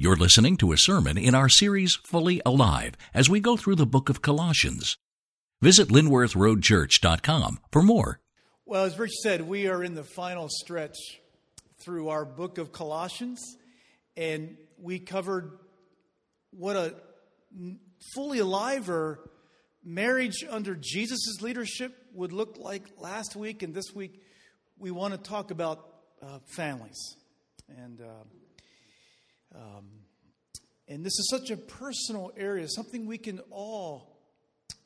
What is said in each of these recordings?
You're listening to a sermon in our series Fully Alive as we go through the book of Colossians. Visit linworthroadchurch.com for more. Well, as Rich said, we are in the final stretch through our book of Colossians, and we covered what a fully alive or marriage under Jesus' leadership would look like last week, and this week we want to talk about uh, families. And. Uh, um, and this is such a personal area, something we can all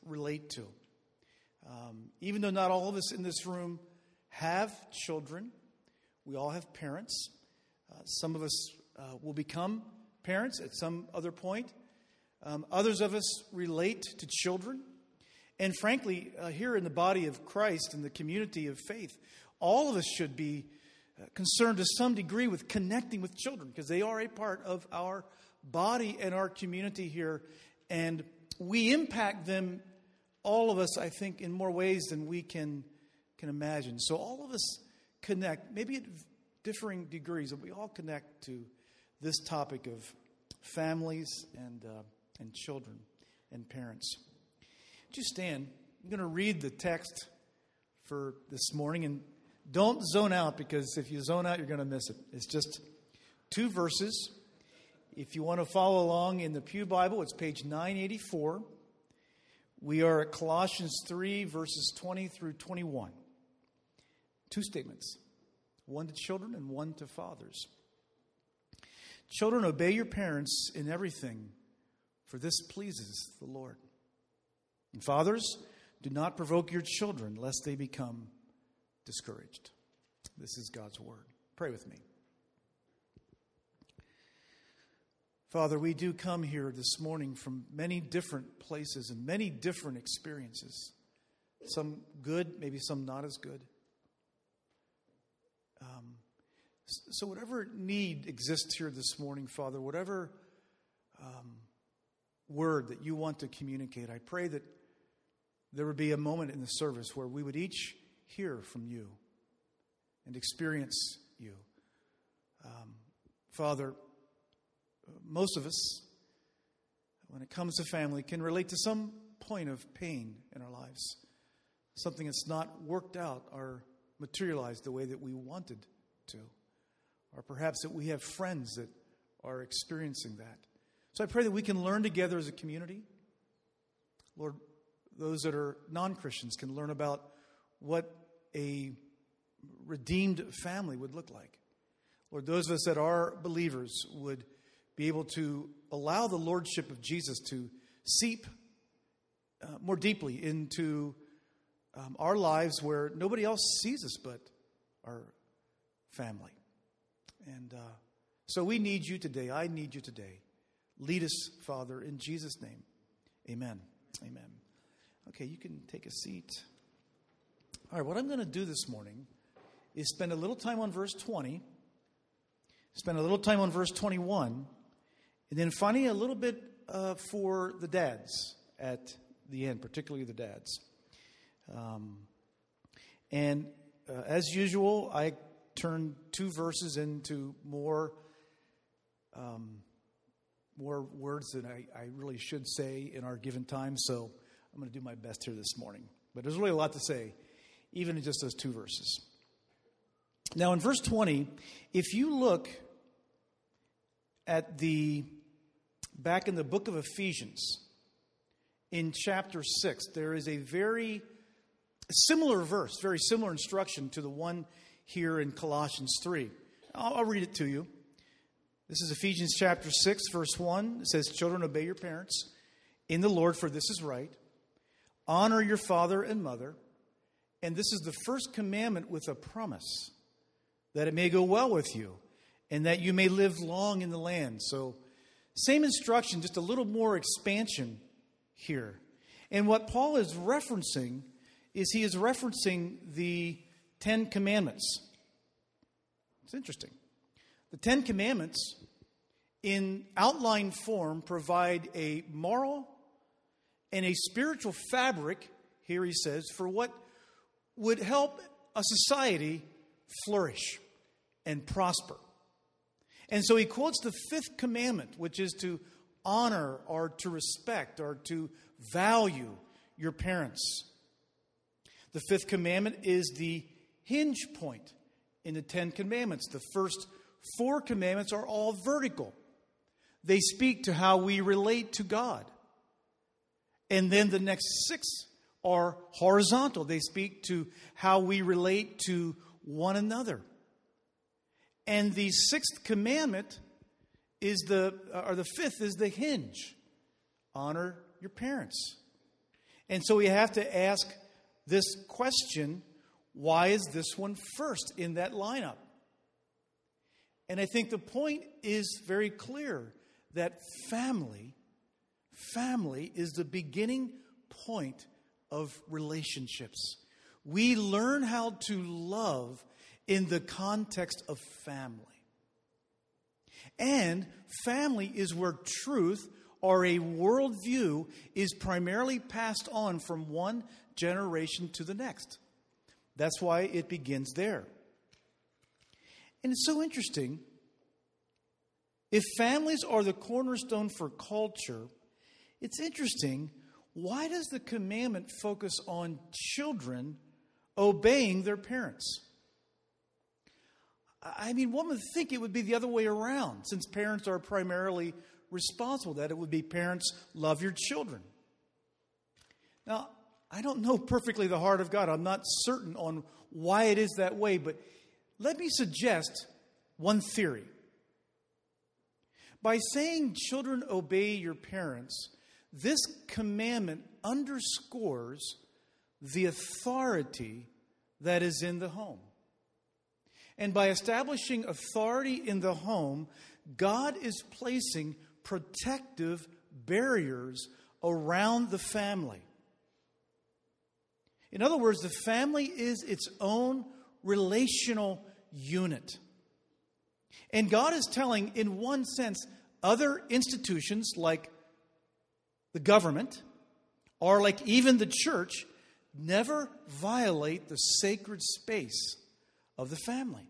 relate to. Um, even though not all of us in this room have children, we all have parents. Uh, some of us uh, will become parents at some other point. Um, others of us relate to children. And frankly, uh, here in the body of Christ, in the community of faith, all of us should be concerned to some degree with connecting with children because they are a part of our body and our community here. And we impact them, all of us, I think, in more ways than we can, can imagine. So all of us connect, maybe at differing degrees, but we all connect to this topic of families and, uh, and children and parents. Just stand. I'm going to read the text for this morning and don't zone out because if you zone out, you're going to miss it. It's just two verses. If you want to follow along in the Pew Bible, it's page 984. We are at Colossians 3, verses 20 through 21. Two statements one to children and one to fathers. Children, obey your parents in everything, for this pleases the Lord. And fathers, do not provoke your children, lest they become discouraged. This is God's word. Pray with me. Father, we do come here this morning from many different places and many different experiences. Some good, maybe some not as good. Um, so, whatever need exists here this morning, Father, whatever um, word that you want to communicate, I pray that there would be a moment in the service where we would each hear from you and experience you. Um, Father, most of us, when it comes to family, can relate to some point of pain in our lives. Something that's not worked out or materialized the way that we wanted to. Or perhaps that we have friends that are experiencing that. So I pray that we can learn together as a community. Lord, those that are non Christians can learn about what a redeemed family would look like. Lord, those of us that are believers would be able to allow the lordship of Jesus to seep uh, more deeply into um, our lives where nobody else sees us but our family. And uh, so we need you today. I need you today. Lead us, Father, in Jesus' name. Amen. Amen. Okay, you can take a seat. All right, what I'm going to do this morning is spend a little time on verse 20, spend a little time on verse 21, and then finally, a little bit uh, for the dads at the end, particularly the dads. Um, and uh, as usual, I turn two verses into more um, more words than I, I, really should say in our given time. So I'm going to do my best here this morning. But there's really a lot to say, even in just those two verses. Now, in verse 20, if you look at the back in the book of Ephesians, in chapter 6, there is a very similar verse, very similar instruction to the one here in Colossians 3. I'll, I'll read it to you. This is Ephesians chapter 6, verse 1. It says, Children, obey your parents in the Lord, for this is right. Honor your father and mother. And this is the first commandment with a promise that it may go well with you and that you may live long in the land. So, same instruction, just a little more expansion here. And what Paul is referencing is he is referencing the Ten Commandments. It's interesting. The Ten Commandments, in outline form, provide a moral and a spiritual fabric, here he says, for what would help a society flourish and prosper. And so he quotes the fifth commandment, which is to honor or to respect or to value your parents. The fifth commandment is the hinge point in the Ten Commandments. The first four commandments are all vertical, they speak to how we relate to God. And then the next six are horizontal, they speak to how we relate to one another. And the sixth commandment is the, uh, or the fifth is the hinge honor your parents. And so we have to ask this question why is this one first in that lineup? And I think the point is very clear that family, family is the beginning point of relationships. We learn how to love in the context of family. And family is where truth or a worldview is primarily passed on from one generation to the next. That's why it begins there. And it's so interesting. If families are the cornerstone for culture, it's interesting. Why does the commandment focus on children obeying their parents? I mean, one would think it would be the other way around, since parents are primarily responsible, that it would be parents love your children. Now, I don't know perfectly the heart of God. I'm not certain on why it is that way, but let me suggest one theory. By saying children obey your parents, this commandment underscores the authority that is in the home. And by establishing authority in the home, God is placing protective barriers around the family. In other words, the family is its own relational unit. And God is telling, in one sense, other institutions like the government or like even the church never violate the sacred space of the family.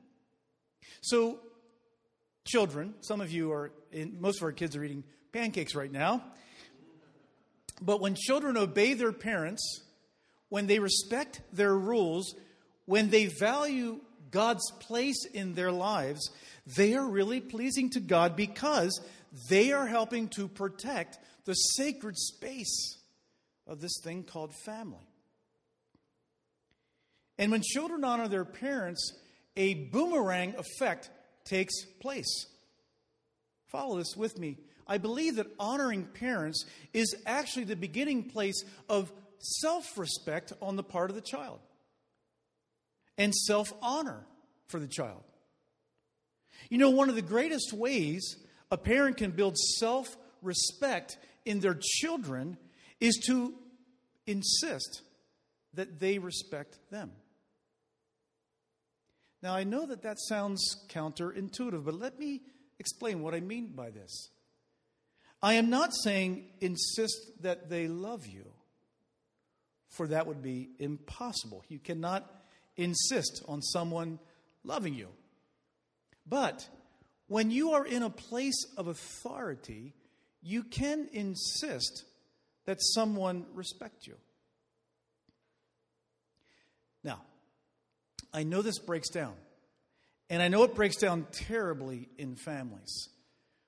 So, children, some of you are, in, most of our kids are eating pancakes right now. But when children obey their parents, when they respect their rules, when they value God's place in their lives, they are really pleasing to God because they are helping to protect the sacred space of this thing called family. And when children honor their parents, a boomerang effect takes place. Follow this with me. I believe that honoring parents is actually the beginning place of self respect on the part of the child and self honor for the child. You know, one of the greatest ways a parent can build self respect in their children is to insist that they respect them. Now, I know that that sounds counterintuitive, but let me explain what I mean by this. I am not saying insist that they love you for that would be impossible. You cannot insist on someone loving you. But when you are in a place of authority, you can insist that someone respect you. Now, I know this breaks down, and I know it breaks down terribly in families.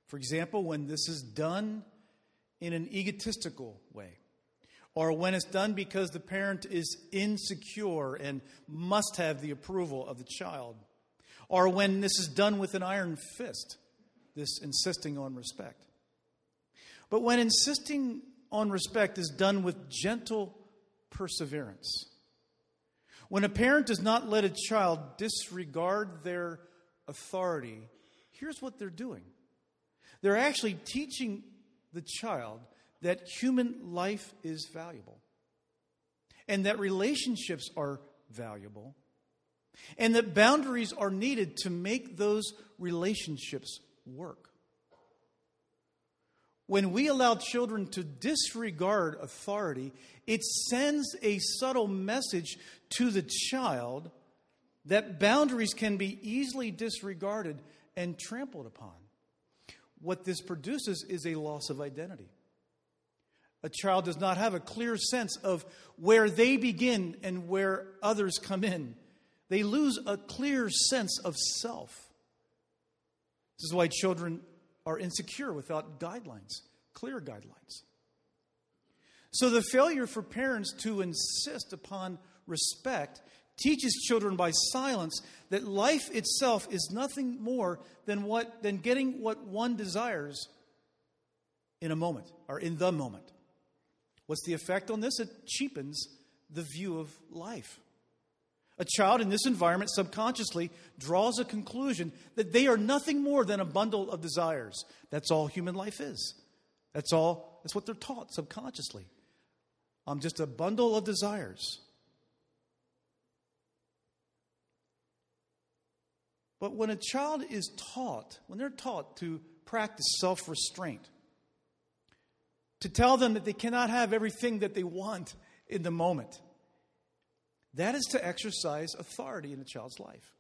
For example, when this is done in an egotistical way or when it's done because the parent is insecure and must have the approval of the child, or when this is done with an iron fist, this insisting on respect. But when insisting on respect is done with gentle perseverance, when a parent does not let a child disregard their authority, here's what they're doing they're actually teaching the child that human life is valuable and that relationships are valuable and that boundaries are needed to make those relationships work. When we allow children to disregard authority, it sends a subtle message to the child that boundaries can be easily disregarded and trampled upon. what this produces is a loss of identity. A child does not have a clear sense of where they begin and where others come in. They lose a clear sense of self. This is why children are insecure without guidelines, clear guidelines. So the failure for parents to insist upon respect teaches children by silence that life itself is nothing more than what than getting what one desires in a moment or in the moment. What's the effect on this? It cheapens the view of life. A child in this environment subconsciously draws a conclusion that they are nothing more than a bundle of desires. That's all human life is. That's all, that's what they're taught subconsciously. I'm just a bundle of desires. But when a child is taught, when they're taught to practice self restraint, to tell them that they cannot have everything that they want in the moment, that is to exercise authority in a child's life.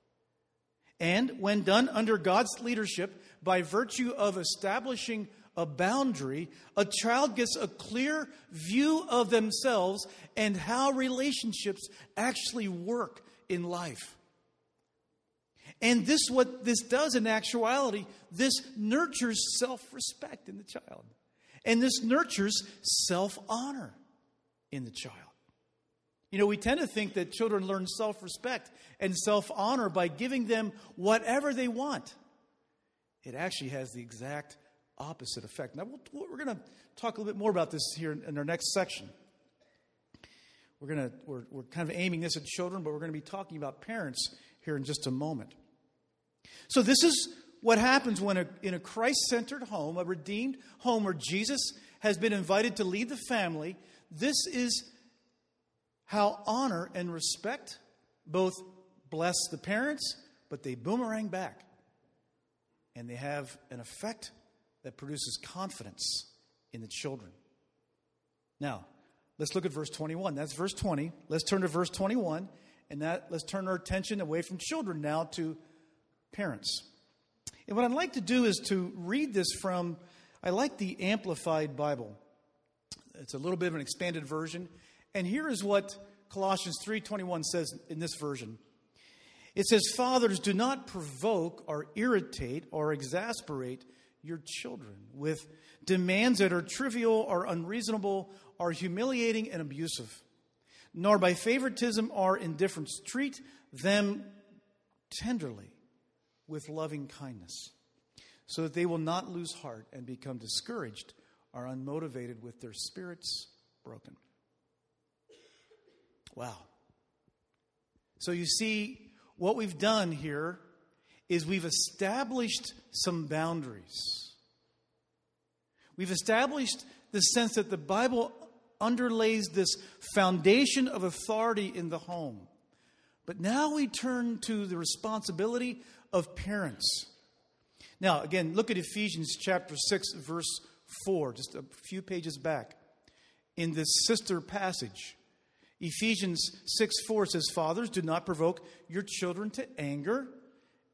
And when done under God's leadership, by virtue of establishing a boundary, a child gets a clear view of themselves and how relationships actually work in life. And this what this does in actuality, this nurtures self-respect in the child. And this nurtures self-honor in the child. You know, we tend to think that children learn self respect and self honor by giving them whatever they want. It actually has the exact opposite effect. Now, we're going to talk a little bit more about this here in our next section. We're, to, we're, we're kind of aiming this at children, but we're going to be talking about parents here in just a moment. So, this is what happens when a, in a Christ centered home, a redeemed home where Jesus has been invited to lead the family, this is how honor and respect both bless the parents, but they boomerang back. And they have an effect that produces confidence in the children. Now, let's look at verse 21. That's verse 20. Let's turn to verse 21, and that let's turn our attention away from children now to parents. And what I'd like to do is to read this from I like the amplified Bible. It's a little bit of an expanded version. And here is what Colossians 3:21 says in this version. It says, "Fathers, do not provoke or irritate or exasperate your children with demands that are trivial or unreasonable or humiliating and abusive, nor by favoritism or indifference treat them tenderly with loving kindness, so that they will not lose heart and become discouraged or unmotivated with their spirits broken." Wow. So you see, what we've done here is we've established some boundaries. We've established the sense that the Bible underlays this foundation of authority in the home. But now we turn to the responsibility of parents. Now, again, look at Ephesians chapter 6, verse 4, just a few pages back. In this sister passage, Ephesians 6 4 says, Fathers, do not provoke your children to anger.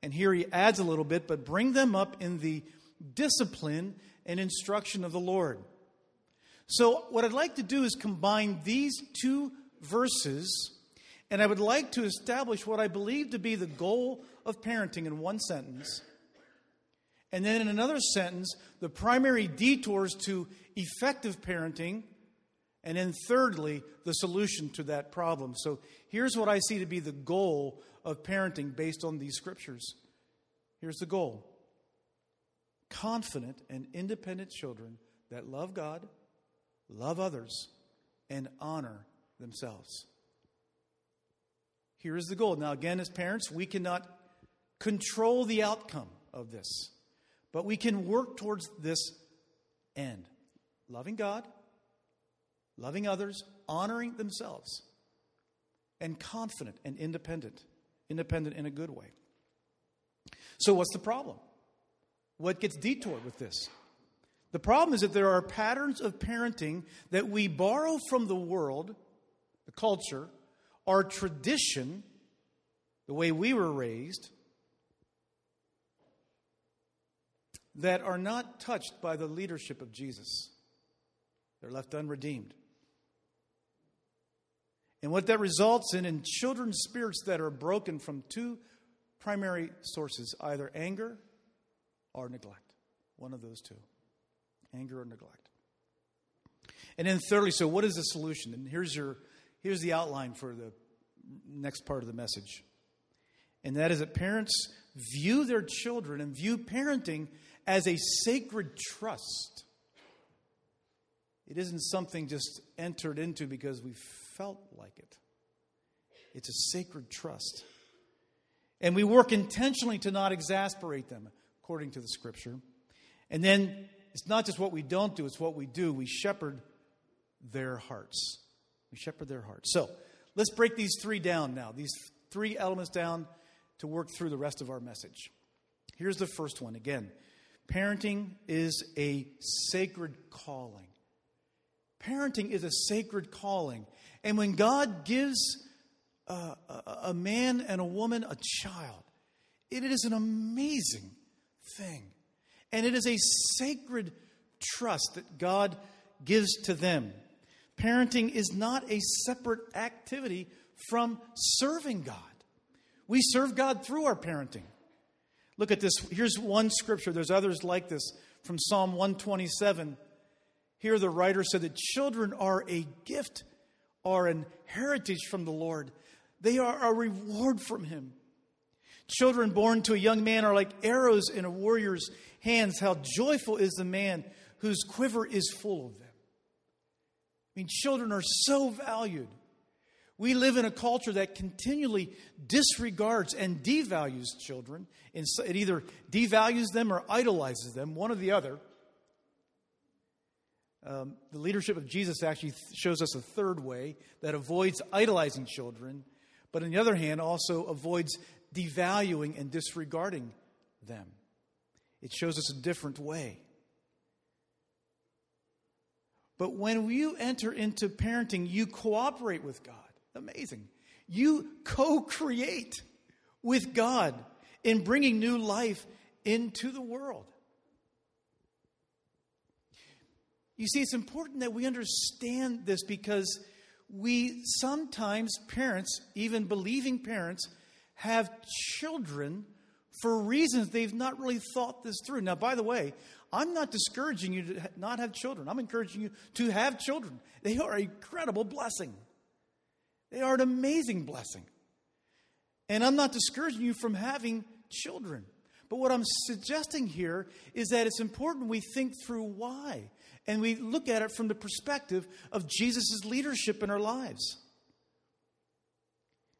And here he adds a little bit, but bring them up in the discipline and instruction of the Lord. So, what I'd like to do is combine these two verses, and I would like to establish what I believe to be the goal of parenting in one sentence. And then in another sentence, the primary detours to effective parenting and then, thirdly, the solution to that problem. So, here's what I see to be the goal of parenting based on these scriptures. Here's the goal confident and independent children that love God, love others, and honor themselves. Here is the goal. Now, again, as parents, we cannot control the outcome of this, but we can work towards this end loving God loving others, honoring themselves, and confident and independent, independent in a good way. So, what's the problem? What gets detoured with this? The problem is that there are patterns of parenting that we borrow from the world, the culture, our tradition, the way we were raised, that are not touched by the leadership of Jesus. They're left unredeemed. And what that results in in children's spirits that are broken from two primary sources either anger or neglect. One of those two anger or neglect. And then, thirdly, so what is the solution? And here's, your, here's the outline for the next part of the message. And that is that parents view their children and view parenting as a sacred trust. It isn't something just entered into because we felt like it. It's a sacred trust. And we work intentionally to not exasperate them, according to the scripture. And then it's not just what we don't do, it's what we do. We shepherd their hearts. We shepherd their hearts. So let's break these three down now, these three elements down to work through the rest of our message. Here's the first one again parenting is a sacred calling. Parenting is a sacred calling. And when God gives uh, a, a, a man and a woman a child, it is an amazing thing. And it is a sacred trust that God gives to them. Parenting is not a separate activity from serving God. We serve God through our parenting. Look at this. Here's one scripture. There's others like this from Psalm 127. Here, the writer said that children are a gift are an heritage from the Lord, they are a reward from Him. Children born to a young man are like arrows in a warrior's hands. How joyful is the man whose quiver is full of them. I mean, children are so valued. We live in a culture that continually disregards and devalues children. It either devalues them or idolizes them, one or the other. Um, the leadership of Jesus actually shows us a third way that avoids idolizing children, but on the other hand, also avoids devaluing and disregarding them. It shows us a different way. But when you enter into parenting, you cooperate with God. Amazing. You co create with God in bringing new life into the world. You see, it's important that we understand this because we sometimes, parents, even believing parents, have children for reasons they've not really thought this through. Now, by the way, I'm not discouraging you to not have children. I'm encouraging you to have children. They are a incredible blessing. They are an amazing blessing. And I'm not discouraging you from having children. But what I'm suggesting here is that it's important we think through why and we look at it from the perspective of Jesus' leadership in our lives.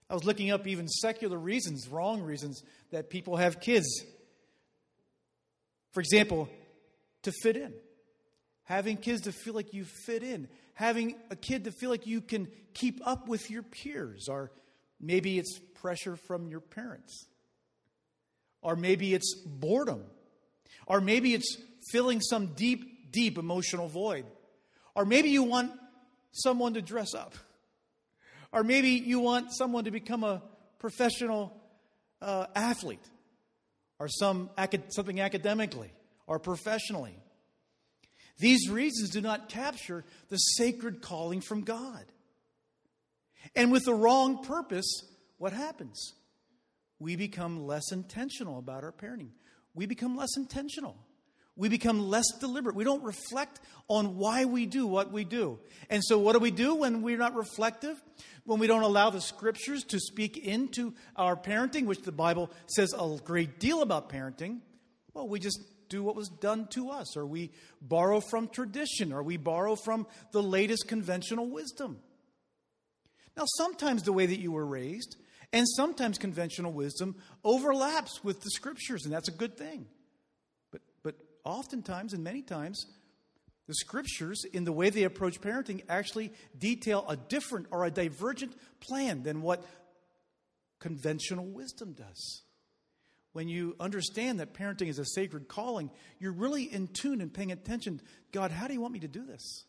I was looking up even secular reasons, wrong reasons, that people have kids. For example, to fit in. Having kids to feel like you fit in. Having a kid to feel like you can keep up with your peers. Or maybe it's pressure from your parents. Or maybe it's boredom. Or maybe it's filling some deep deep emotional void. Or maybe you want someone to dress up. Or maybe you want someone to become a professional uh, athlete or some, something academically or professionally. These reasons do not capture the sacred calling from God. And with the wrong purpose, what happens? We become less intentional about our parenting. We become less intentional we become less deliberate. We don't reflect on why we do what we do. And so, what do we do when we're not reflective? When we don't allow the scriptures to speak into our parenting, which the Bible says a great deal about parenting? Well, we just do what was done to us, or we borrow from tradition, or we borrow from the latest conventional wisdom. Now, sometimes the way that you were raised and sometimes conventional wisdom overlaps with the scriptures, and that's a good thing oftentimes and many times, the scriptures, in the way they approach parenting, actually detail a different or a divergent plan than what conventional wisdom does. When you understand that parenting is a sacred calling, you're really in tune and paying attention. God, how do you want me to do this?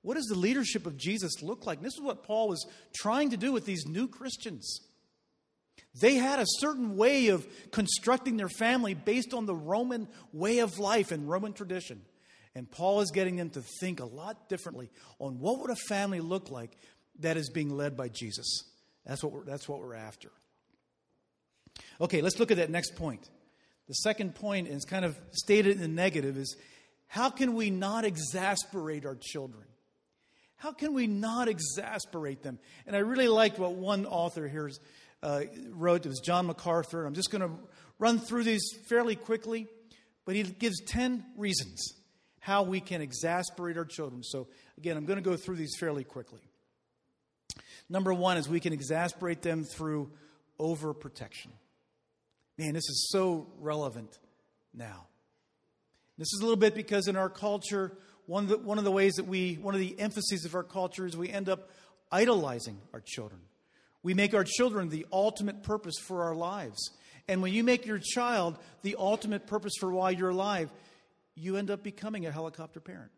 What does the leadership of Jesus look like? And this is what Paul was trying to do with these new Christians. They had a certain way of constructing their family based on the Roman way of life and Roman tradition. And Paul is getting them to think a lot differently on what would a family look like that is being led by Jesus. That's what we're, that's what we're after. Okay, let's look at that next point. The second and it's kind of stated in the negative is how can we not exasperate our children? How can we not exasperate them? And I really liked what one author here uh, wrote. It was John MacArthur. I'm just going to run through these fairly quickly, but he gives 10 reasons how we can exasperate our children. So, again, I'm going to go through these fairly quickly. Number one is we can exasperate them through overprotection. Man, this is so relevant now. This is a little bit because in our culture, one of, the, one of the ways that we, one of the emphases of our culture is we end up idolizing our children. We make our children the ultimate purpose for our lives. And when you make your child the ultimate purpose for why you're alive, you end up becoming a helicopter parent.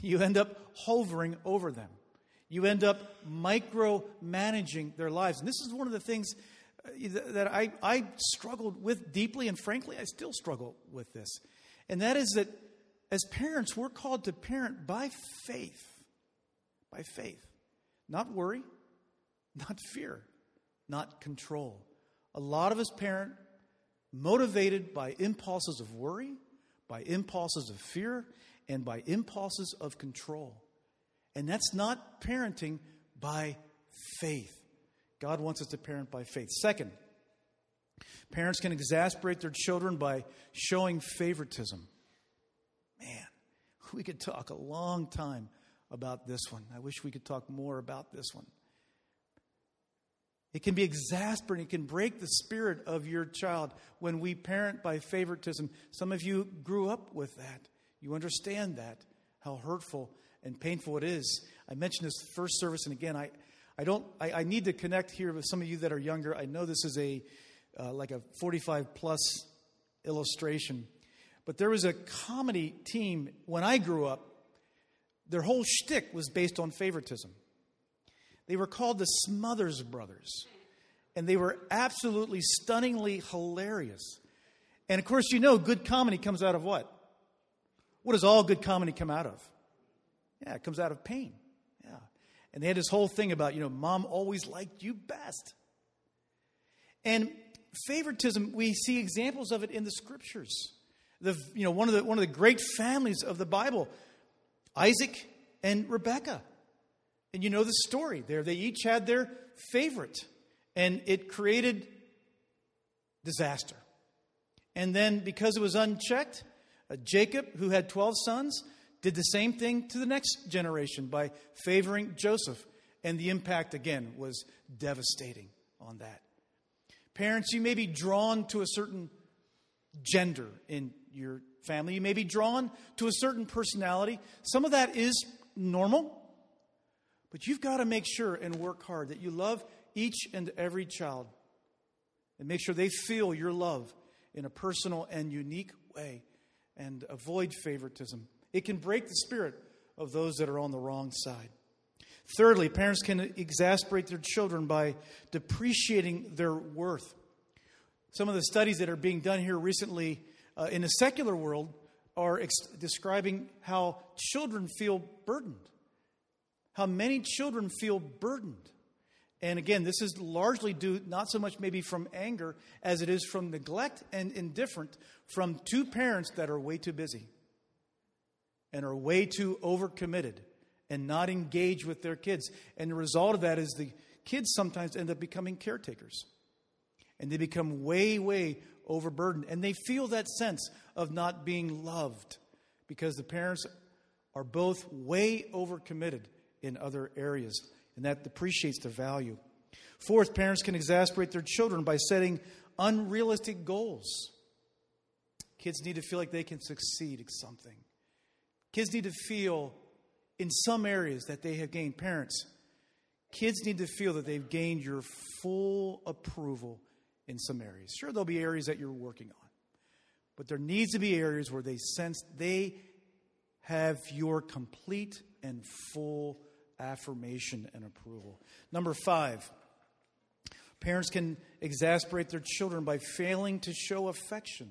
You end up hovering over them. You end up micromanaging their lives. And this is one of the things uh, that I, I struggled with deeply, and frankly, I still struggle with this. And that is that as parents, we're called to parent by faith. By faith. Not worry, not fear, not control. A lot of us parent motivated by impulses of worry, by impulses of fear, and by impulses of control. And that's not parenting by faith. God wants us to parent by faith. Second, parents can exasperate their children by showing favoritism. Man, we could talk a long time about this one. I wish we could talk more about this one. It can be exasperating. It can break the spirit of your child when we parent by favoritism. Some of you grew up with that. You understand that, how hurtful and painful it is. I mentioned this first service, and again, I, I don't. I, I need to connect here with some of you that are younger. I know this is a uh, like a 45 plus illustration, but there was a comedy team when I grew up. Their whole shtick was based on favoritism. They were called the Smothers Brothers, and they were absolutely stunningly hilarious. And of course, you know, good comedy comes out of what? What does all good comedy come out of? Yeah, it comes out of pain. Yeah. And they had this whole thing about, you know, mom always liked you best. And favoritism, we see examples of it in the scriptures. The, you know, one of the, one of the great families of the Bible, Isaac and Rebekah. And you know the story there. They each had their favorite, and it created disaster. And then, because it was unchecked, uh, Jacob, who had 12 sons, did the same thing to the next generation by favoring Joseph. And the impact, again, was devastating on that. Parents, you may be drawn to a certain gender in your family. You may be drawn to a certain personality. Some of that is normal, but you've got to make sure and work hard that you love each and every child and make sure they feel your love in a personal and unique way and avoid favoritism. It can break the spirit of those that are on the wrong side. Thirdly, parents can exasperate their children by depreciating their worth. Some of the studies that are being done here recently uh, in the secular world are ex- describing how children feel burdened, how many children feel burdened. And again, this is largely due not so much maybe from anger as it is from neglect and indifference from two parents that are way too busy and are way too overcommitted and not engage with their kids. And the result of that is the kids sometimes end up becoming caretakers. And they become way, way overburdened. And they feel that sense of not being loved because the parents are both way overcommitted in other areas. And that depreciates their value. Fourth, parents can exasperate their children by setting unrealistic goals. Kids need to feel like they can succeed at something. Kids need to feel in some areas that they have gained. Parents, kids need to feel that they've gained your full approval in some areas. Sure, there'll be areas that you're working on, but there needs to be areas where they sense they have your complete and full affirmation and approval. Number five, Parents can exasperate their children by failing to show affection.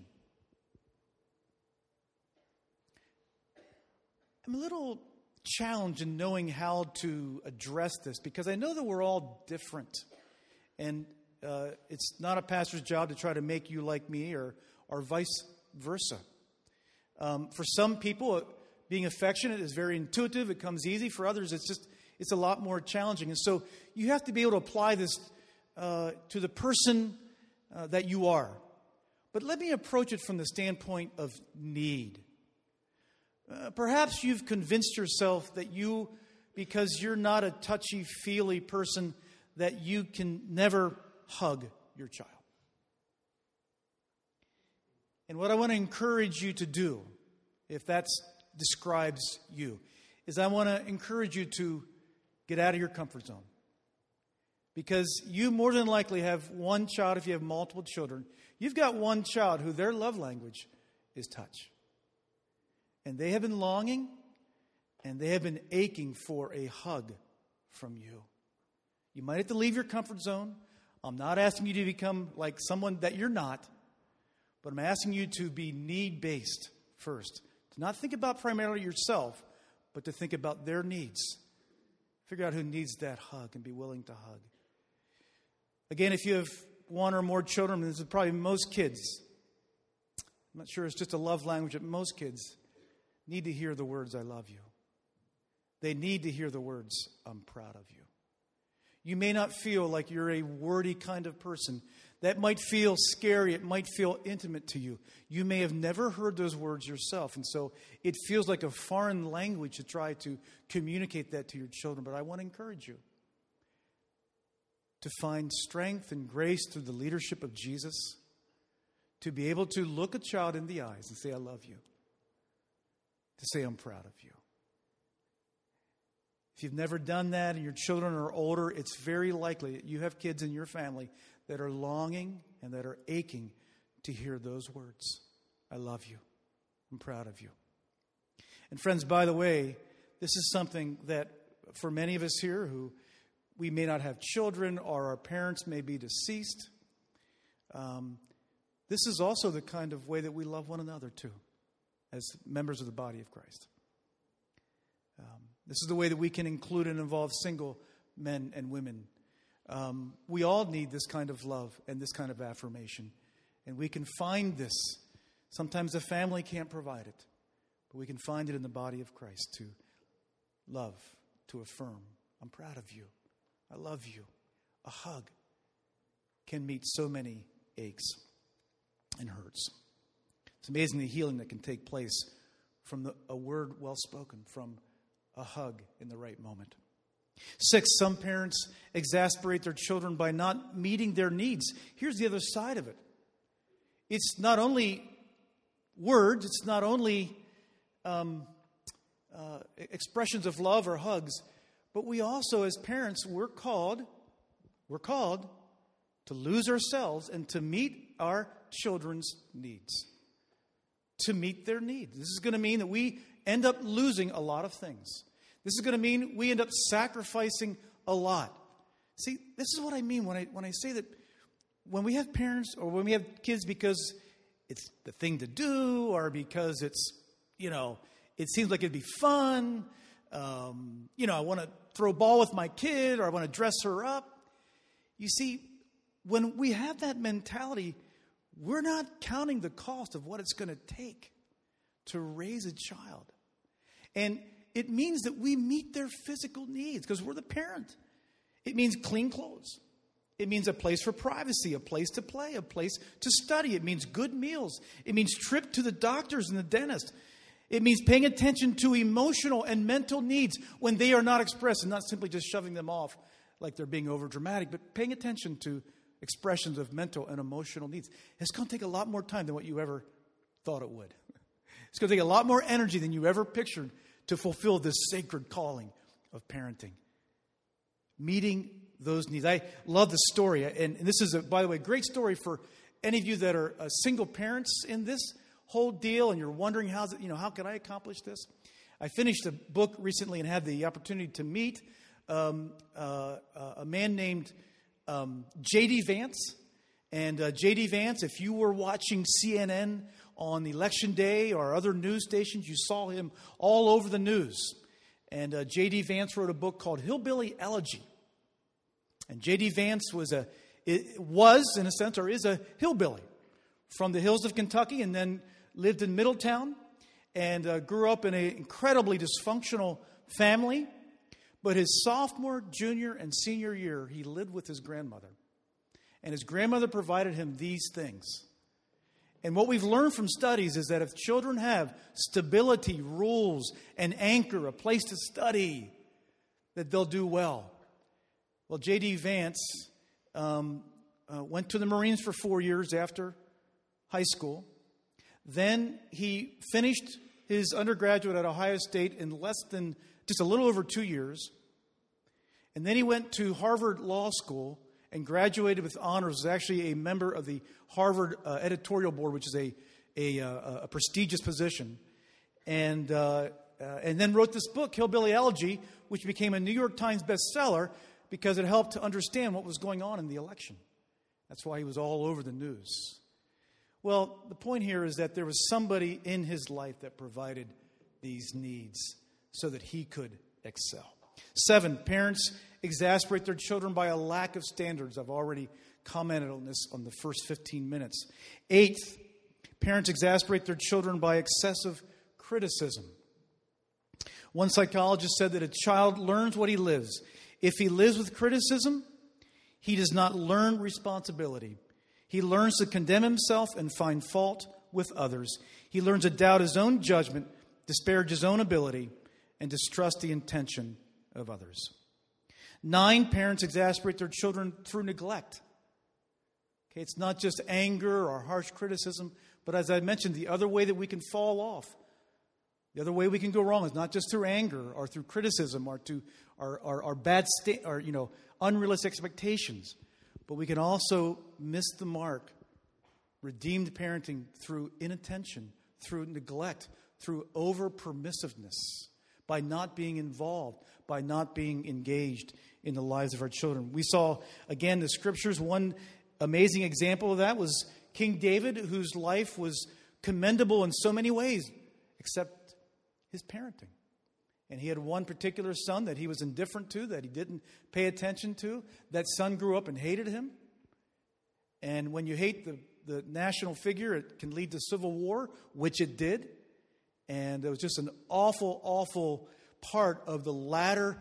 I'm a little challenged in knowing how to address this because I know that we're all different. And uh, it's not a pastor's job to try to make you like me or, or vice versa. Um, for some people, being affectionate is very intuitive, it comes easy. For others, it's just it's a lot more challenging. And so you have to be able to apply this uh, to the person uh, that you are. But let me approach it from the standpoint of need. Uh, perhaps you've convinced yourself that you, because you're not a touchy feely person, that you can never hug your child. And what I want to encourage you to do, if that describes you, is I want to encourage you to get out of your comfort zone. Because you more than likely have one child, if you have multiple children, you've got one child who their love language is touch. And they have been longing and they have been aching for a hug from you. You might have to leave your comfort zone. I'm not asking you to become like someone that you're not, but I'm asking you to be need based first. To not think about primarily yourself, but to think about their needs. Figure out who needs that hug and be willing to hug. Again, if you have one or more children, this is probably most kids. I'm not sure it's just a love language, but most kids need to hear the words, I love you. They need to hear the words, I'm proud of you. You may not feel like you're a wordy kind of person. That might feel scary. It might feel intimate to you. You may have never heard those words yourself. And so it feels like a foreign language to try to communicate that to your children. But I want to encourage you to find strength and grace through the leadership of Jesus to be able to look a child in the eyes and say, I love you to say, I'm proud of you. If you've never done that and your children are older, it's very likely that you have kids in your family that are longing and that are aching to hear those words I love you. I'm proud of you. And, friends, by the way, this is something that for many of us here who we may not have children or our parents may be deceased, um, this is also the kind of way that we love one another, too as members of the body of Christ. Um, this is the way that we can include and involve single men and women. Um, we all need this kind of love and this kind of affirmation. And we can find this. Sometimes a family can't provide it, but we can find it in the body of Christ to love, to affirm. I'm proud of you. I love you. A hug can meet so many aches and hurts. It's amazing the healing that can take place from the, a word well spoken, from a hug in the right moment. Six, some parents exasperate their children by not meeting their needs. Here's the other side of it it's not only words, it's not only um, uh, expressions of love or hugs, but we also, as parents, we're called, we're called to lose ourselves and to meet our children's needs to meet their needs. This is going to mean that we end up losing a lot of things. This is going to mean we end up sacrificing a lot. See, this is what I mean when I, when I say that when we have parents or when we have kids because it's the thing to do or because it's, you know, it seems like it'd be fun. Um, you know, I want to throw a ball with my kid or I want to dress her up. You see, when we have that mentality, we're not counting the cost of what it's going to take to raise a child. And it means that we meet their physical needs because we're the parent. It means clean clothes. It means a place for privacy, a place to play, a place to study. It means good meals. It means trip to the doctors and the dentist. It means paying attention to emotional and mental needs when they are not expressed and not simply just shoving them off like they're being over dramatic, but paying attention to expressions of mental and emotional needs. It's going to take a lot more time than what you ever thought it would. It's going to take a lot more energy than you ever pictured to fulfill this sacred calling of parenting. Meeting those needs. I love the story, and this is, a, by the way, a great story for any of you that are uh, single parents in this whole deal, and you're wondering how's it, you know, how can I accomplish this? I finished a book recently and had the opportunity to meet um, uh, uh a man named um, J.D. Vance. And uh, J.D. Vance, if you were watching CNN on election day or other news stations, you saw him all over the news. And uh, J.D. Vance wrote a book called Hillbilly Elegy. And J.D. Vance was a was in a sense or is a hillbilly from the hills of Kentucky, and then lived in Middletown and uh, grew up in an incredibly dysfunctional family. But his sophomore, junior, and senior year, he lived with his grandmother. And his grandmother provided him these things. And what we've learned from studies is that if children have stability, rules, an anchor, a place to study, that they'll do well. Well, J.D. Vance um, uh, went to the Marines for four years after high school. Then he finished his undergraduate at Ohio State in less than just a little over two years. And then he went to Harvard Law School and graduated with honors. Was actually a member of the Harvard uh, editorial board, which is a, a, uh, a prestigious position. And, uh, uh, and then wrote this book, Hillbilly Elegy, which became a New York Times bestseller because it helped to understand what was going on in the election. That's why he was all over the news. Well, the point here is that there was somebody in his life that provided these needs so that he could excel. Seven, parents exasperate their children by a lack of standards. I've already commented on this on the first 15 minutes. Eighth, parents exasperate their children by excessive criticism. One psychologist said that a child learns what he lives. If he lives with criticism, he does not learn responsibility. He learns to condemn himself and find fault with others. He learns to doubt his own judgment, disparage his own ability, and distrust the intention of others. Nine parents exasperate their children through neglect. Okay, it's not just anger or harsh criticism, but as I mentioned, the other way that we can fall off, the other way we can go wrong is not just through anger or through criticism or to our, our, our bad state or you know unrealistic expectations, but we can also miss the mark. Redeemed parenting through inattention, through neglect, through over permissiveness, by not being involved, by not being engaged in the lives of our children. We saw, again, the scriptures. One amazing example of that was King David, whose life was commendable in so many ways, except his parenting. And he had one particular son that he was indifferent to, that he didn't pay attention to. That son grew up and hated him. And when you hate the, the national figure, it can lead to civil war, which it did. And it was just an awful, awful part of the latter,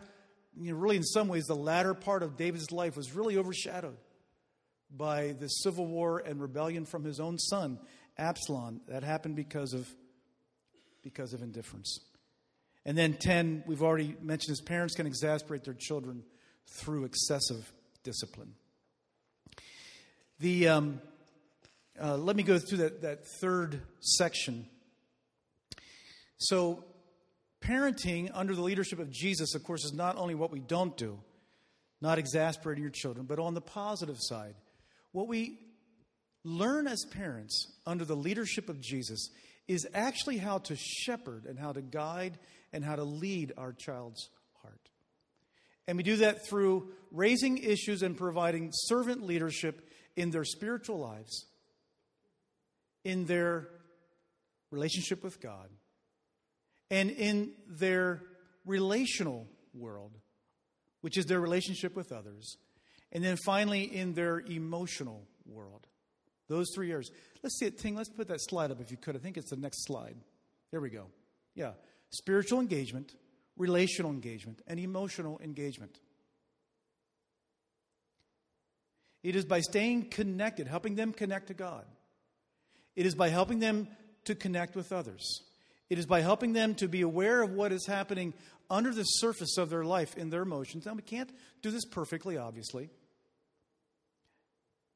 you know, really, in some ways, the latter part of David's life was really overshadowed by the civil war and rebellion from his own son, Absalom. That happened because of, because of indifference. And then 10, we've already mentioned his parents can exasperate their children through excessive discipline. The, um, uh, let me go through that, that third section. So, parenting under the leadership of Jesus, of course, is not only what we don't do, not exasperating your children, but on the positive side. What we learn as parents under the leadership of Jesus is actually how to shepherd and how to guide and how to lead our child's heart. And we do that through raising issues and providing servant leadership in their spiritual lives, in their relationship with God, and in their relational world, which is their relationship with others, and then finally in their emotional world. Those three areas. Let's see it, Ting. Let's put that slide up if you could. I think it's the next slide. There we go. Yeah spiritual engagement, relational engagement, and emotional engagement. It is by staying connected, helping them connect to God. It is by helping them to connect with others. It is by helping them to be aware of what is happening under the surface of their life in their emotions. Now, we can't do this perfectly, obviously.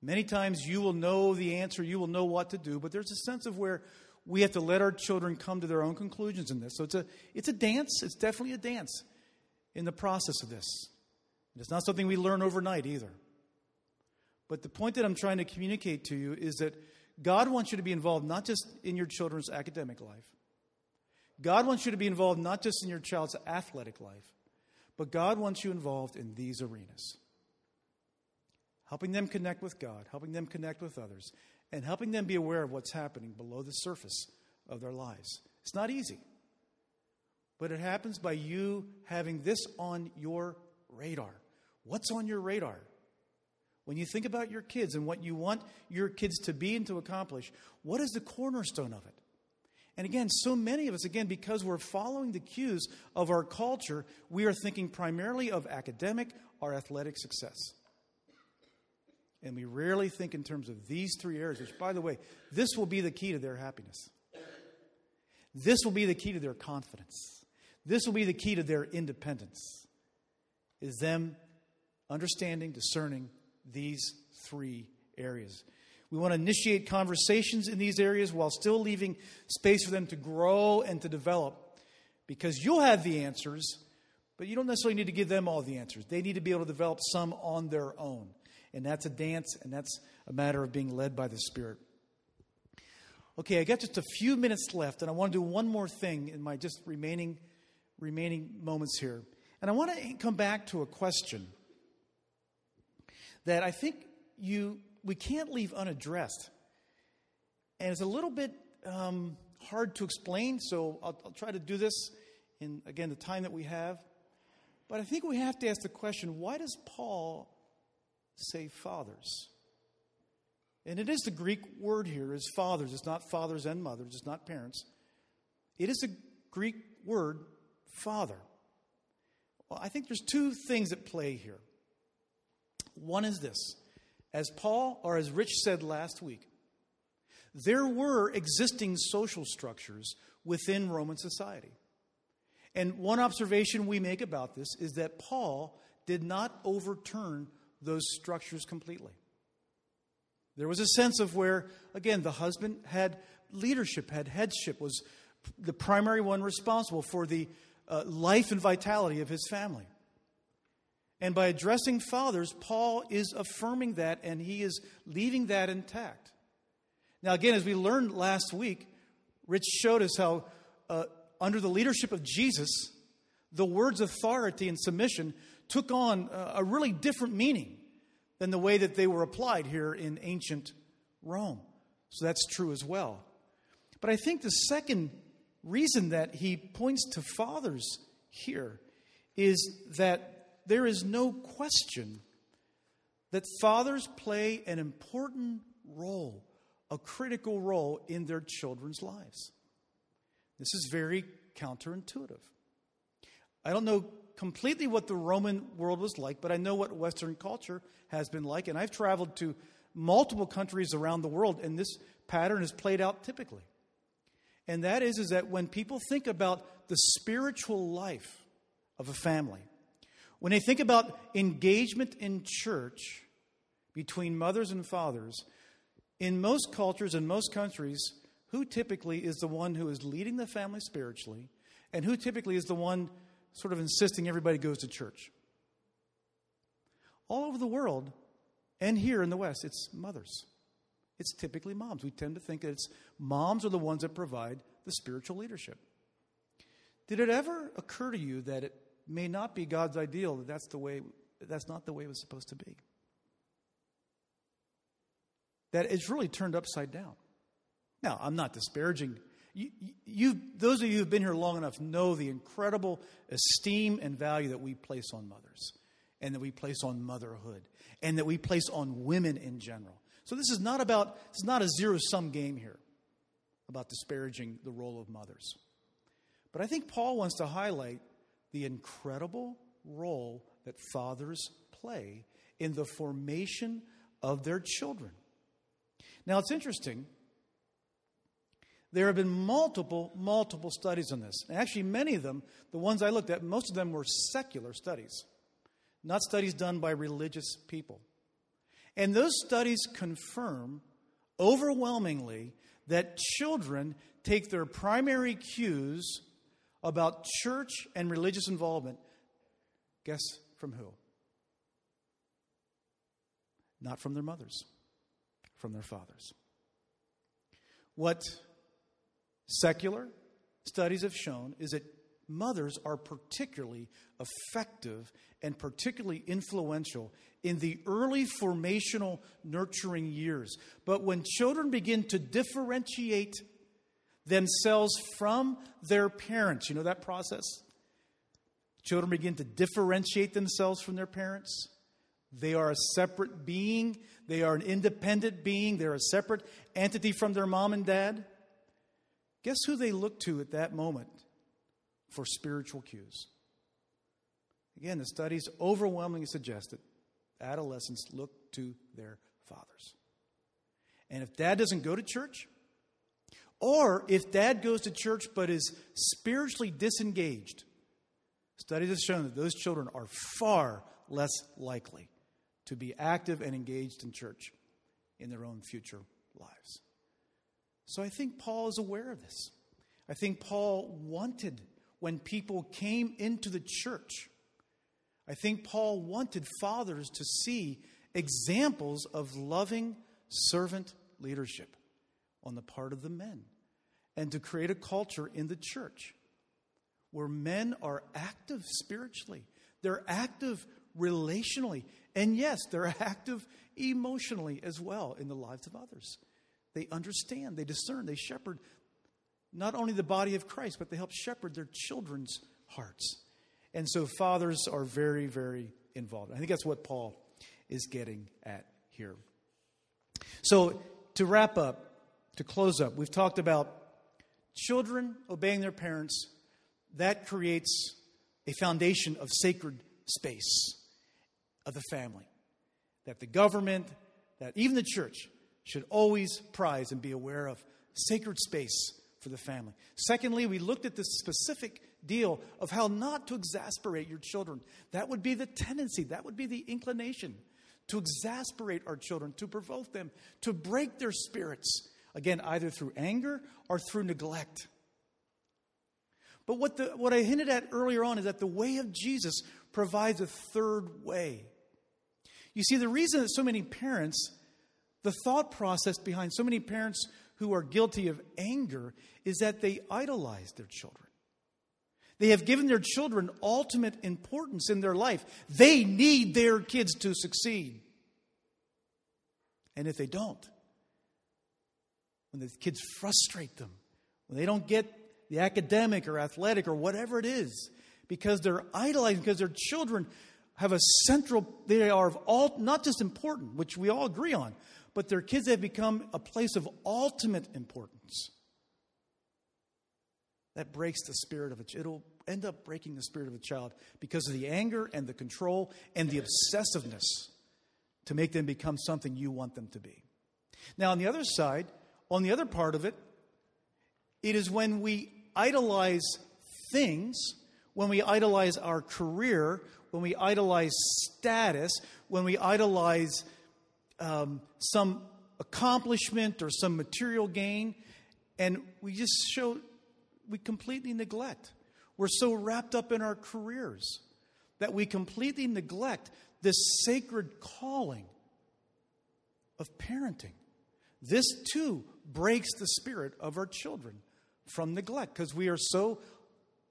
Many times you will know the answer, you will know what to do, but there's a sense of where we have to let our children come to their own conclusions in this. So it's a, it's a dance. It's definitely a dance in the process of this. It's not something we learn overnight either. But the point that I'm trying to communicate to you is that God wants you to be involved not just in your children's academic life, God wants you to be involved not just in your child's athletic life, but God wants you involved in these arenas. helping them connect with God, helping them connect with others, and helping them be aware of what's happening below the surface of their lives. It's not easy, but it happens by you having this on your radar. What's on your radar? When you think about your kids and what you want your kids to be and to accomplish, what is the cornerstone of it? And again, so many of us, again, because we're following the cues of our culture, we are thinking primarily of academic or athletic success. And we rarely think in terms of these three areas, which, by the way, this will be the key to their happiness. This will be the key to their confidence. This will be the key to their independence, is them understanding, discerning these three areas. We want to initiate conversations in these areas while still leaving space for them to grow and to develop because you'll have the answers, but you don't necessarily need to give them all the answers. They need to be able to develop some on their own. And that's a dance, and that's a matter of being led by the Spirit. Okay, I got just a few minutes left, and I want to do one more thing in my just remaining remaining moments here. And I want to come back to a question that I think you we can't leave unaddressed. And it's a little bit um, hard to explain, so I'll, I'll try to do this in, again, the time that we have. But I think we have to ask the question why does Paul say fathers? And it is the Greek word here is fathers. It's not fathers and mothers, it's not parents. It is a Greek word, father. Well, I think there's two things at play here. One is this as Paul or as Rich said last week, there were existing social structures within Roman society. And one observation we make about this is that Paul did not overturn those structures completely. There was a sense of where, again, the husband had leadership, had headship, was the primary one responsible for the uh, life and vitality of his family. And by addressing fathers, Paul is affirming that and he is leaving that intact. Now, again, as we learned last week, Rich showed us how, uh, under the leadership of Jesus, the words authority and submission took on a really different meaning than the way that they were applied here in ancient Rome. So that's true as well. But I think the second reason that he points to fathers here is that there is no question that fathers play an important role, a critical role in their children's lives. This is very counterintuitive. I don't know completely what the Roman world was like, but I know what Western culture has been like. And I've traveled to multiple countries around the world, and this pattern is played out typically. And that is, is that when people think about the spiritual life of a family, when they think about engagement in church between mothers and fathers, in most cultures and most countries, who typically is the one who is leading the family spiritually, and who typically is the one sort of insisting everybody goes to church? All over the world, and here in the West, it's mothers. It's typically moms. We tend to think that it's moms are the ones that provide the spiritual leadership. Did it ever occur to you that it may not be God's ideal, that's, the way, that's not the way it was supposed to be. That it's really turned upside down. Now, I'm not disparaging. You, you, those of you who've been here long enough know the incredible esteem and value that we place on mothers, and that we place on motherhood, and that we place on women in general. So this is not about, it's not a zero sum game here about disparaging the role of mothers. But I think Paul wants to highlight the incredible role that fathers play in the formation of their children. Now, it's interesting. There have been multiple, multiple studies on this. And Actually, many of them, the ones I looked at, most of them were secular studies, not studies done by religious people. And those studies confirm overwhelmingly that children take their primary cues about church and religious involvement, guess from who? Not from their mothers, from their fathers. What secular studies have shown is that mothers are particularly effective and particularly influential in the early formational nurturing years. But when children begin to differentiate themselves from their parents, you know that process? Children begin to differentiate themselves from their parents. They are a separate being. They are an independent being. They're a separate entity from their mom and dad. Guess who they look to at that moment for spiritual cues? Again, the studies overwhelmingly suggest that adolescents look to their fathers. And if dad doesn't go to church, or if dad goes to church but is spiritually disengaged, studies have shown that those children are far less likely to be active and engaged in church in their own future lives. So I think Paul is aware of this. I think Paul wanted when people came into the church, I think Paul wanted fathers to see examples of loving servant leadership on the part of the men and to create a culture in the church where men are active spiritually, they're active relationally, and yes, they're active emotionally as well in the lives of others. They understand, they discern, they shepherd not only the body of Christ, but they help shepherd their children's hearts. And so fathers are very, very involved. I think that's what Paul is getting at here. So, to wrap up, to close up, we've talked about children obeying their parents. That creates a foundation of sacred space of the family. That the government, that even the church should always prize and be aware of sacred space for the family. Secondly, we looked at this specific deal of how not to exasperate your children. That would be the tendency, that would be the inclination to exasperate our children, to provoke them, to break their spirits. Again, either through anger or through neglect. But what, the, what I hinted at earlier on is that the way of Jesus provides a third way. You see, the reason that so many parents, the thought process behind so many parents who are guilty of anger is that they idolize their children. They have given their children ultimate importance in their life. They need their kids to succeed. And if they don't, when the kids frustrate them, when they don't get the academic or athletic or whatever it is, because they're idolizing, because their children have a central, they are of all, not just important, which we all agree on, but their kids have become a place of ultimate importance. That breaks the spirit of a child, it'll end up breaking the spirit of a child because of the anger and the control and the obsessiveness to make them become something you want them to be. Now, on the other side, on the other part of it, it is when we idolize things, when we idolize our career, when we idolize status, when we idolize um, some accomplishment or some material gain, and we just show, we completely neglect. We're so wrapped up in our careers that we completely neglect this sacred calling of parenting. This too breaks the spirit of our children from neglect because we are so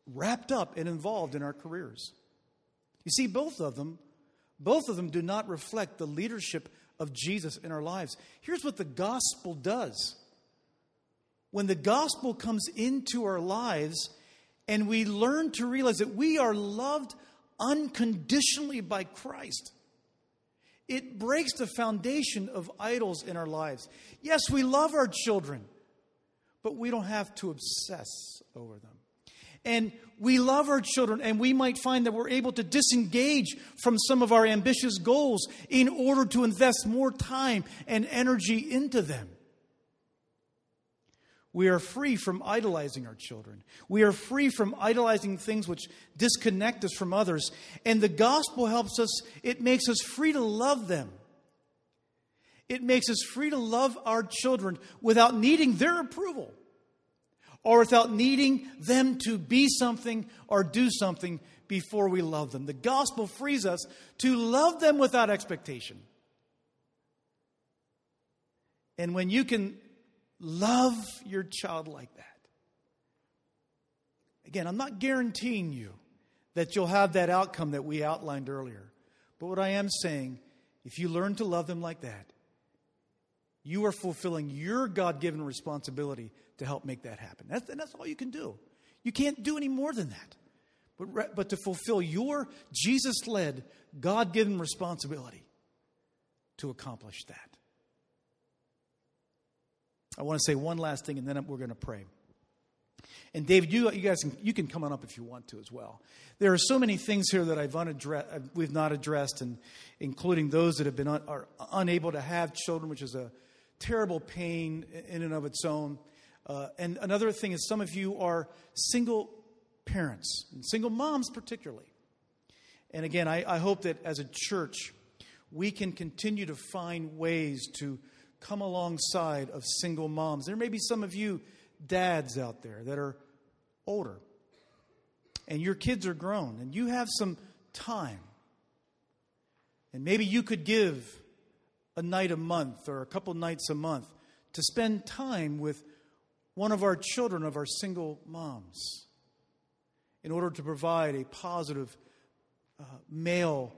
wrapped up and involved in our careers. You see, both of them, both of them do not reflect the leadership of Jesus in our lives. Here's what the gospel does when the gospel comes into our lives and we learn to realize that we are loved unconditionally by Christ. It breaks the foundation of idols in our lives. Yes, we love our children, but we don't have to obsess over them and we love our children, and we might find that we're able to disengage from some of our ambitious goals in order to invest more time and energy into them. We are free from idolizing our children. We are free from idolizing things which disconnect us from others. And the gospel helps us, it makes us free to love them. It makes us free to love our children without needing their approval or without needing them to be something or do something before we love them. The gospel frees us to love them without expectation. And when you can love your child like that, Again, I'm not guaranteeing you that you'll have that outcome that we outlined earlier. But what I am saying, if you learn to love them like that, you are fulfilling your God given responsibility to help make that happen. That's, and that's all you can do. You can't do any more than that. But, but to fulfill your Jesus led, God given responsibility to accomplish that. I want to say one last thing and then we're going to pray. And David, you, you guys, can, you can come on up if you want to as well. There are so many things here that I've unaddressed, uh, we've not addressed, and including those that have been un, are unable to have children, which is a terrible pain in and of its own. Uh, and another thing is, some of you are single parents, and single moms particularly. And again, I, I hope that as a church, we can continue to find ways to come alongside of single moms. There may be some of you dads out there that are older and your kids are grown and you have some time. And maybe you could give a night a month or a couple nights a month to spend time with one of our children of our single moms in order to provide a positive uh, male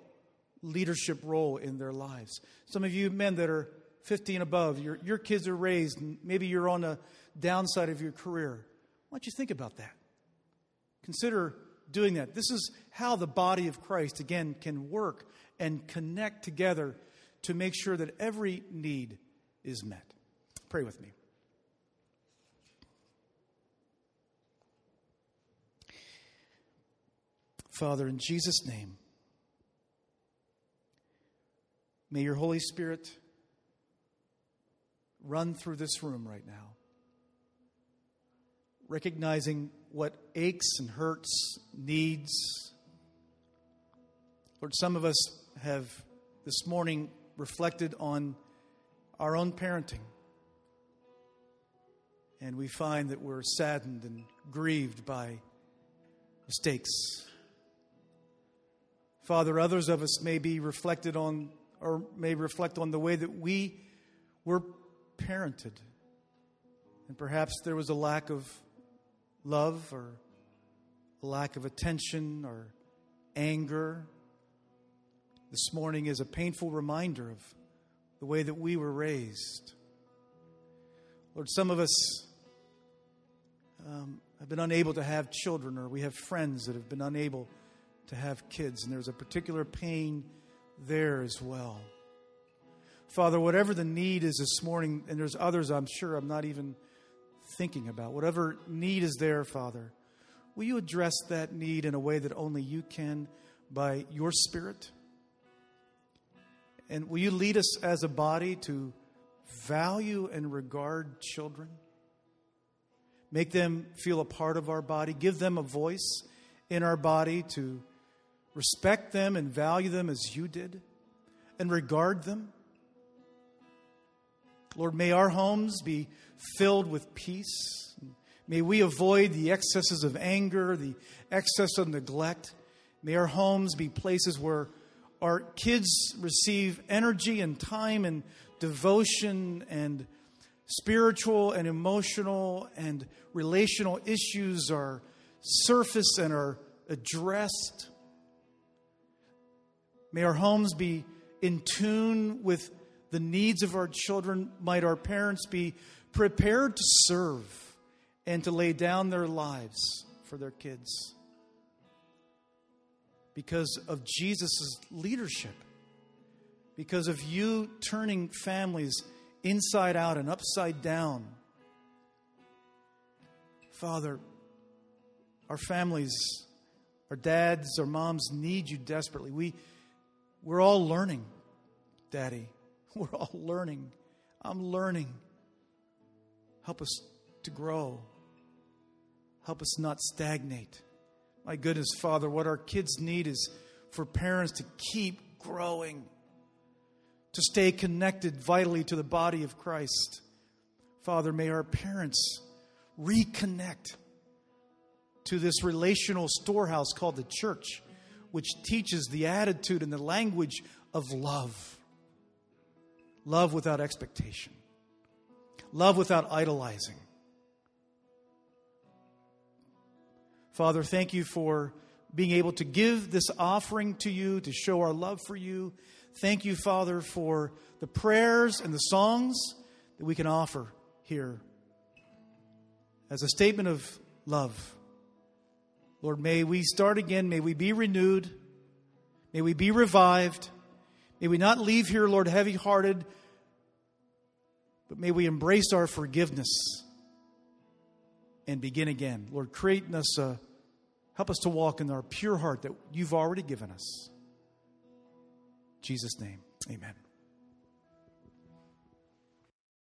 leadership role in their lives. Some of you men that are 50 and above, your, your kids are raised, maybe you're on the downside of your career. Why don't you think about that? Consider doing that. This is how the body of Christ, again, can work and connect together to make sure that every need is met. Pray with me. Father, in Jesus' name, may your Holy Spirit run through this room right now, recognizing what aches and hurts, needs. Lord, some of us have this morning reflected on our own parenting. And we find that we're saddened and grieved by mistakes. Father, others of us may be reflected on or may reflect on the way that we were parented. And perhaps there was a lack of love or a lack of attention or anger. This morning is a painful reminder of the way that we were raised. Lord, some of us um, have been unable to have children, or we have friends that have been unable to have kids, and there's a particular pain there as well. Father, whatever the need is this morning, and there's others I'm sure I'm not even thinking about, whatever need is there, Father, will you address that need in a way that only you can by your Spirit? And will you lead us as a body to value and regard children? Make them feel a part of our body, give them a voice in our body to respect them and value them as you did, and regard them. Lord, may our homes be filled with peace. May we avoid the excesses of anger, the excess of neglect. May our homes be places where our kids receive energy and time and devotion and spiritual and emotional and relational issues are surfaced and are addressed. May our homes be in tune with the needs of our children, might our parents be prepared to serve and to lay down their lives for their kids because of Jesus' leadership, because of you turning families inside out and upside down. Father, our families, our dads, our moms need you desperately. We, we're all learning, Daddy. We're all learning. I'm learning. Help us to grow. Help us not stagnate. My goodness, Father, what our kids need is for parents to keep growing, to stay connected vitally to the body of Christ. Father, may our parents reconnect to this relational storehouse called the church, which teaches the attitude and the language of love love without expectation, love without idolizing. Father, thank you for being able to give this offering to you, to show our love for you. Thank you, Father, for the prayers and the songs that we can offer here as a statement of love. Lord, may we start again. May we be renewed. May we be revived. May we not leave here, Lord, heavy hearted, but may we embrace our forgiveness and begin again. Lord, create in us a, help us to walk in our pure heart that you've already given us. In Jesus' name, amen.